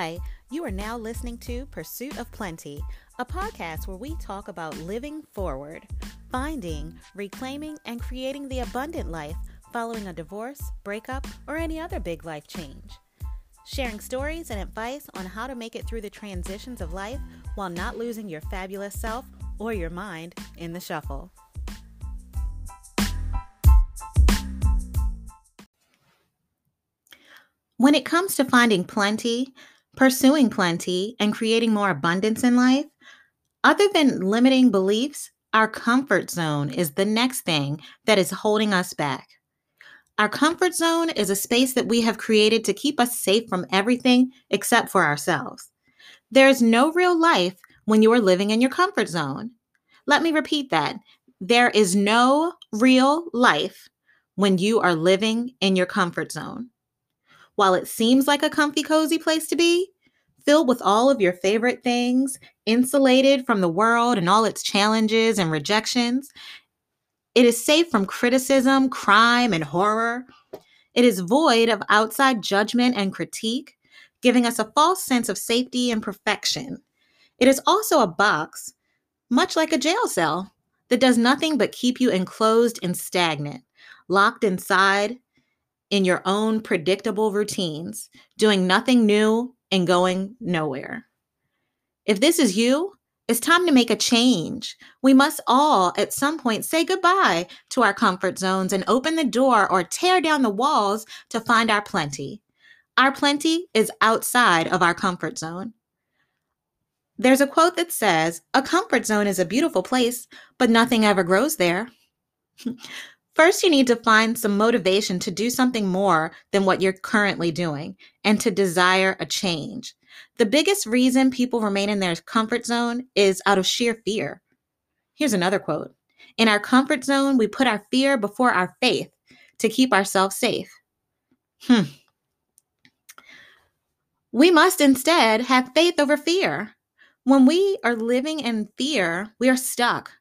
Hi, you are now listening to Pursuit of Plenty, a podcast where we talk about living forward, finding, reclaiming, and creating the abundant life following a divorce, breakup, or any other big life change. Sharing stories and advice on how to make it through the transitions of life while not losing your fabulous self or your mind in the shuffle. When it comes to finding plenty, pursuing plenty, and creating more abundance in life, other than limiting beliefs, our comfort zone is the next thing that is holding us back. Our comfort zone is a space that we have created to keep us safe from everything except for ourselves. There is no real life when you are living in your comfort zone. Let me repeat that. There is no real life when you are living in your comfort zone. While it seems like a comfy, cozy place to be, filled with all of your favorite things, insulated from the world and all its challenges and rejections, it is safe from criticism, crime, and horror. It is void of outside judgment and critique, giving us a false sense of safety and perfection. It is also a box, much like a jail cell, that does nothing but keep you enclosed and stagnant, locked inside in your own predictable routines, doing nothing new and going nowhere. If this is you, it's time to make a change. We must all, at some point, say goodbye to our comfort zones and open the door or tear down the walls to find our plenty. Our plenty is outside of our comfort zone. There's a quote that says, A comfort zone is a beautiful place, but nothing ever grows there. First, you need to find some motivation to do something more than what you're currently doing and to desire a change. The biggest reason people remain in their comfort zone is out of sheer fear. Here's another quote In our comfort zone, we put our fear before our faith to keep ourselves safe. Hmm. We must instead have faith over fear. When we are living in fear, we are stuck.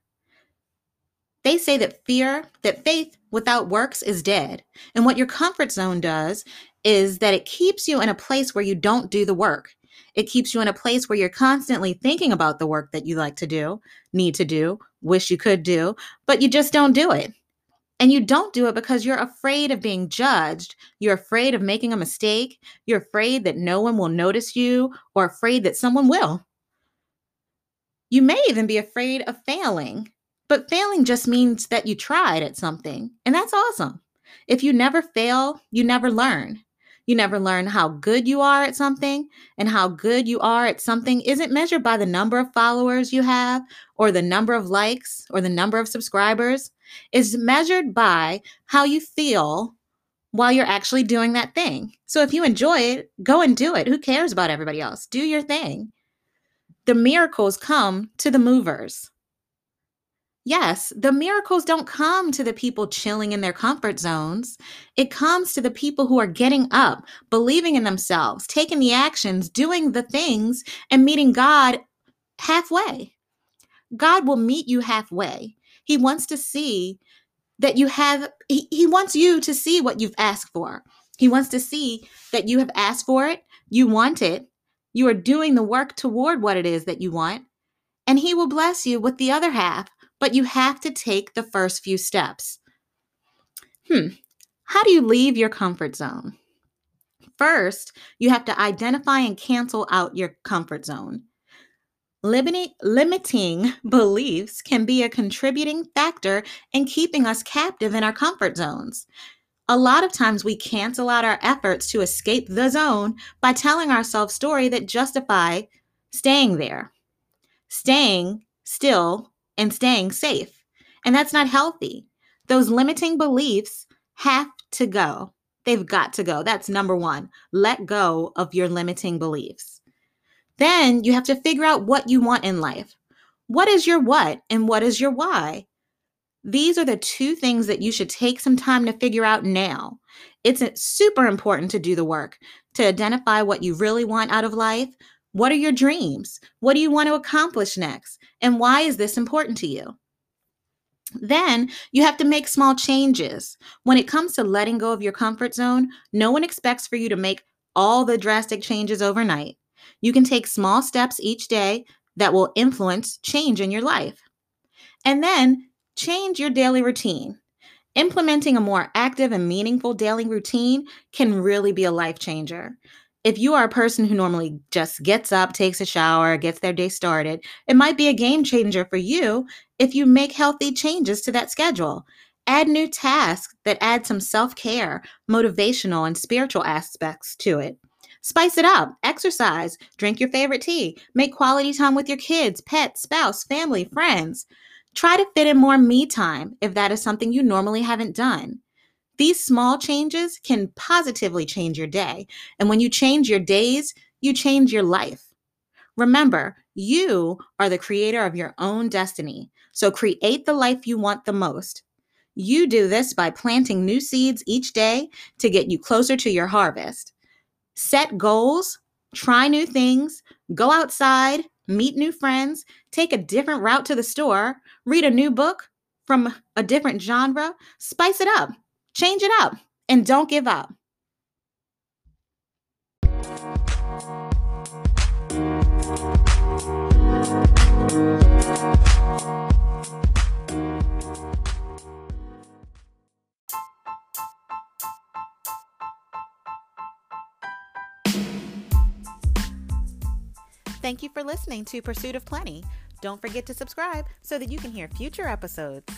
They say that fear, that faith without works is dead. And what your comfort zone does is that it keeps you in a place where you don't do the work. It keeps you in a place where you're constantly thinking about the work that you like to do, need to do, wish you could do, but you just don't do it. And you don't do it because you're afraid of being judged. You're afraid of making a mistake. You're afraid that no one will notice you or afraid that someone will. You may even be afraid of failing but failing just means that you tried at something, and that's awesome. If you never fail, you never learn. You never learn how good you are at something, and how good you are at something isn't measured by the number of followers you have, or the number of likes, or the number of subscribers. It's measured by how you feel while you're actually doing that thing. So if you enjoy it, go and do it. Who cares about everybody else? Do your thing. The miracles come to the movers. Yes, the miracles don't come to the people chilling in their comfort zones. It comes to the people who are getting up, believing in themselves, taking the actions, doing the things, and meeting God halfway. God will meet you halfway. He wants to see that you have, he, he wants you to see what you've asked for. He wants to see that you have asked for it, you want it, you are doing the work toward what it is that you want, and He will bless you with the other half but you have to take the first few steps. Hmm, how do you leave your comfort zone? First, you have to identify and cancel out your comfort zone. Limiting, beliefs can be a contributing factor in keeping us captive in our comfort zones. A lot of times we cancel out our efforts to escape the zone by telling ourselves stories that justify staying there. Staying still and staying safe. And that's not healthy. Those limiting beliefs have to go. They've got to go. That's number one. Let go of your limiting beliefs. Then you have to figure out what you want in life. What is your what and what is your why? These are the two things that you should take some time to figure out now. It's uh, super important to do the work to identify what you really want out of life, what are your dreams? What do you want to accomplish next? And why is this important to you? Then you have to make small changes. When it comes to letting go of your comfort zone, no one expects for you to make all the drastic changes overnight. You can take small steps each day that will influence change in your life. And then change your daily routine. Implementing a more active and meaningful daily routine can really be a life changer. If you are a person who normally just gets up, takes a shower, gets their day started, it might be a game changer for you if you make healthy changes to that schedule. Add new tasks that add some self care, motivational, and spiritual aspects to it. Spice it up, exercise, drink your favorite tea, make quality time with your kids, pets, spouse, family, friends. Try to fit in more me time if that is something you normally haven't done. These small changes can positively change your day. And when you change your days, you change your life. Remember, you are the creator of your own destiny. So create the life you want the most. You do this by planting new seeds each day to get you closer to your harvest. Set goals, try new things, go outside, meet new friends, take a different route to the store, read a new book from a different genre, spice it up, change it up, and don't give up. Thank you for listening to Pursuit of Plenty. Don't forget to subscribe so that you can hear future episodes.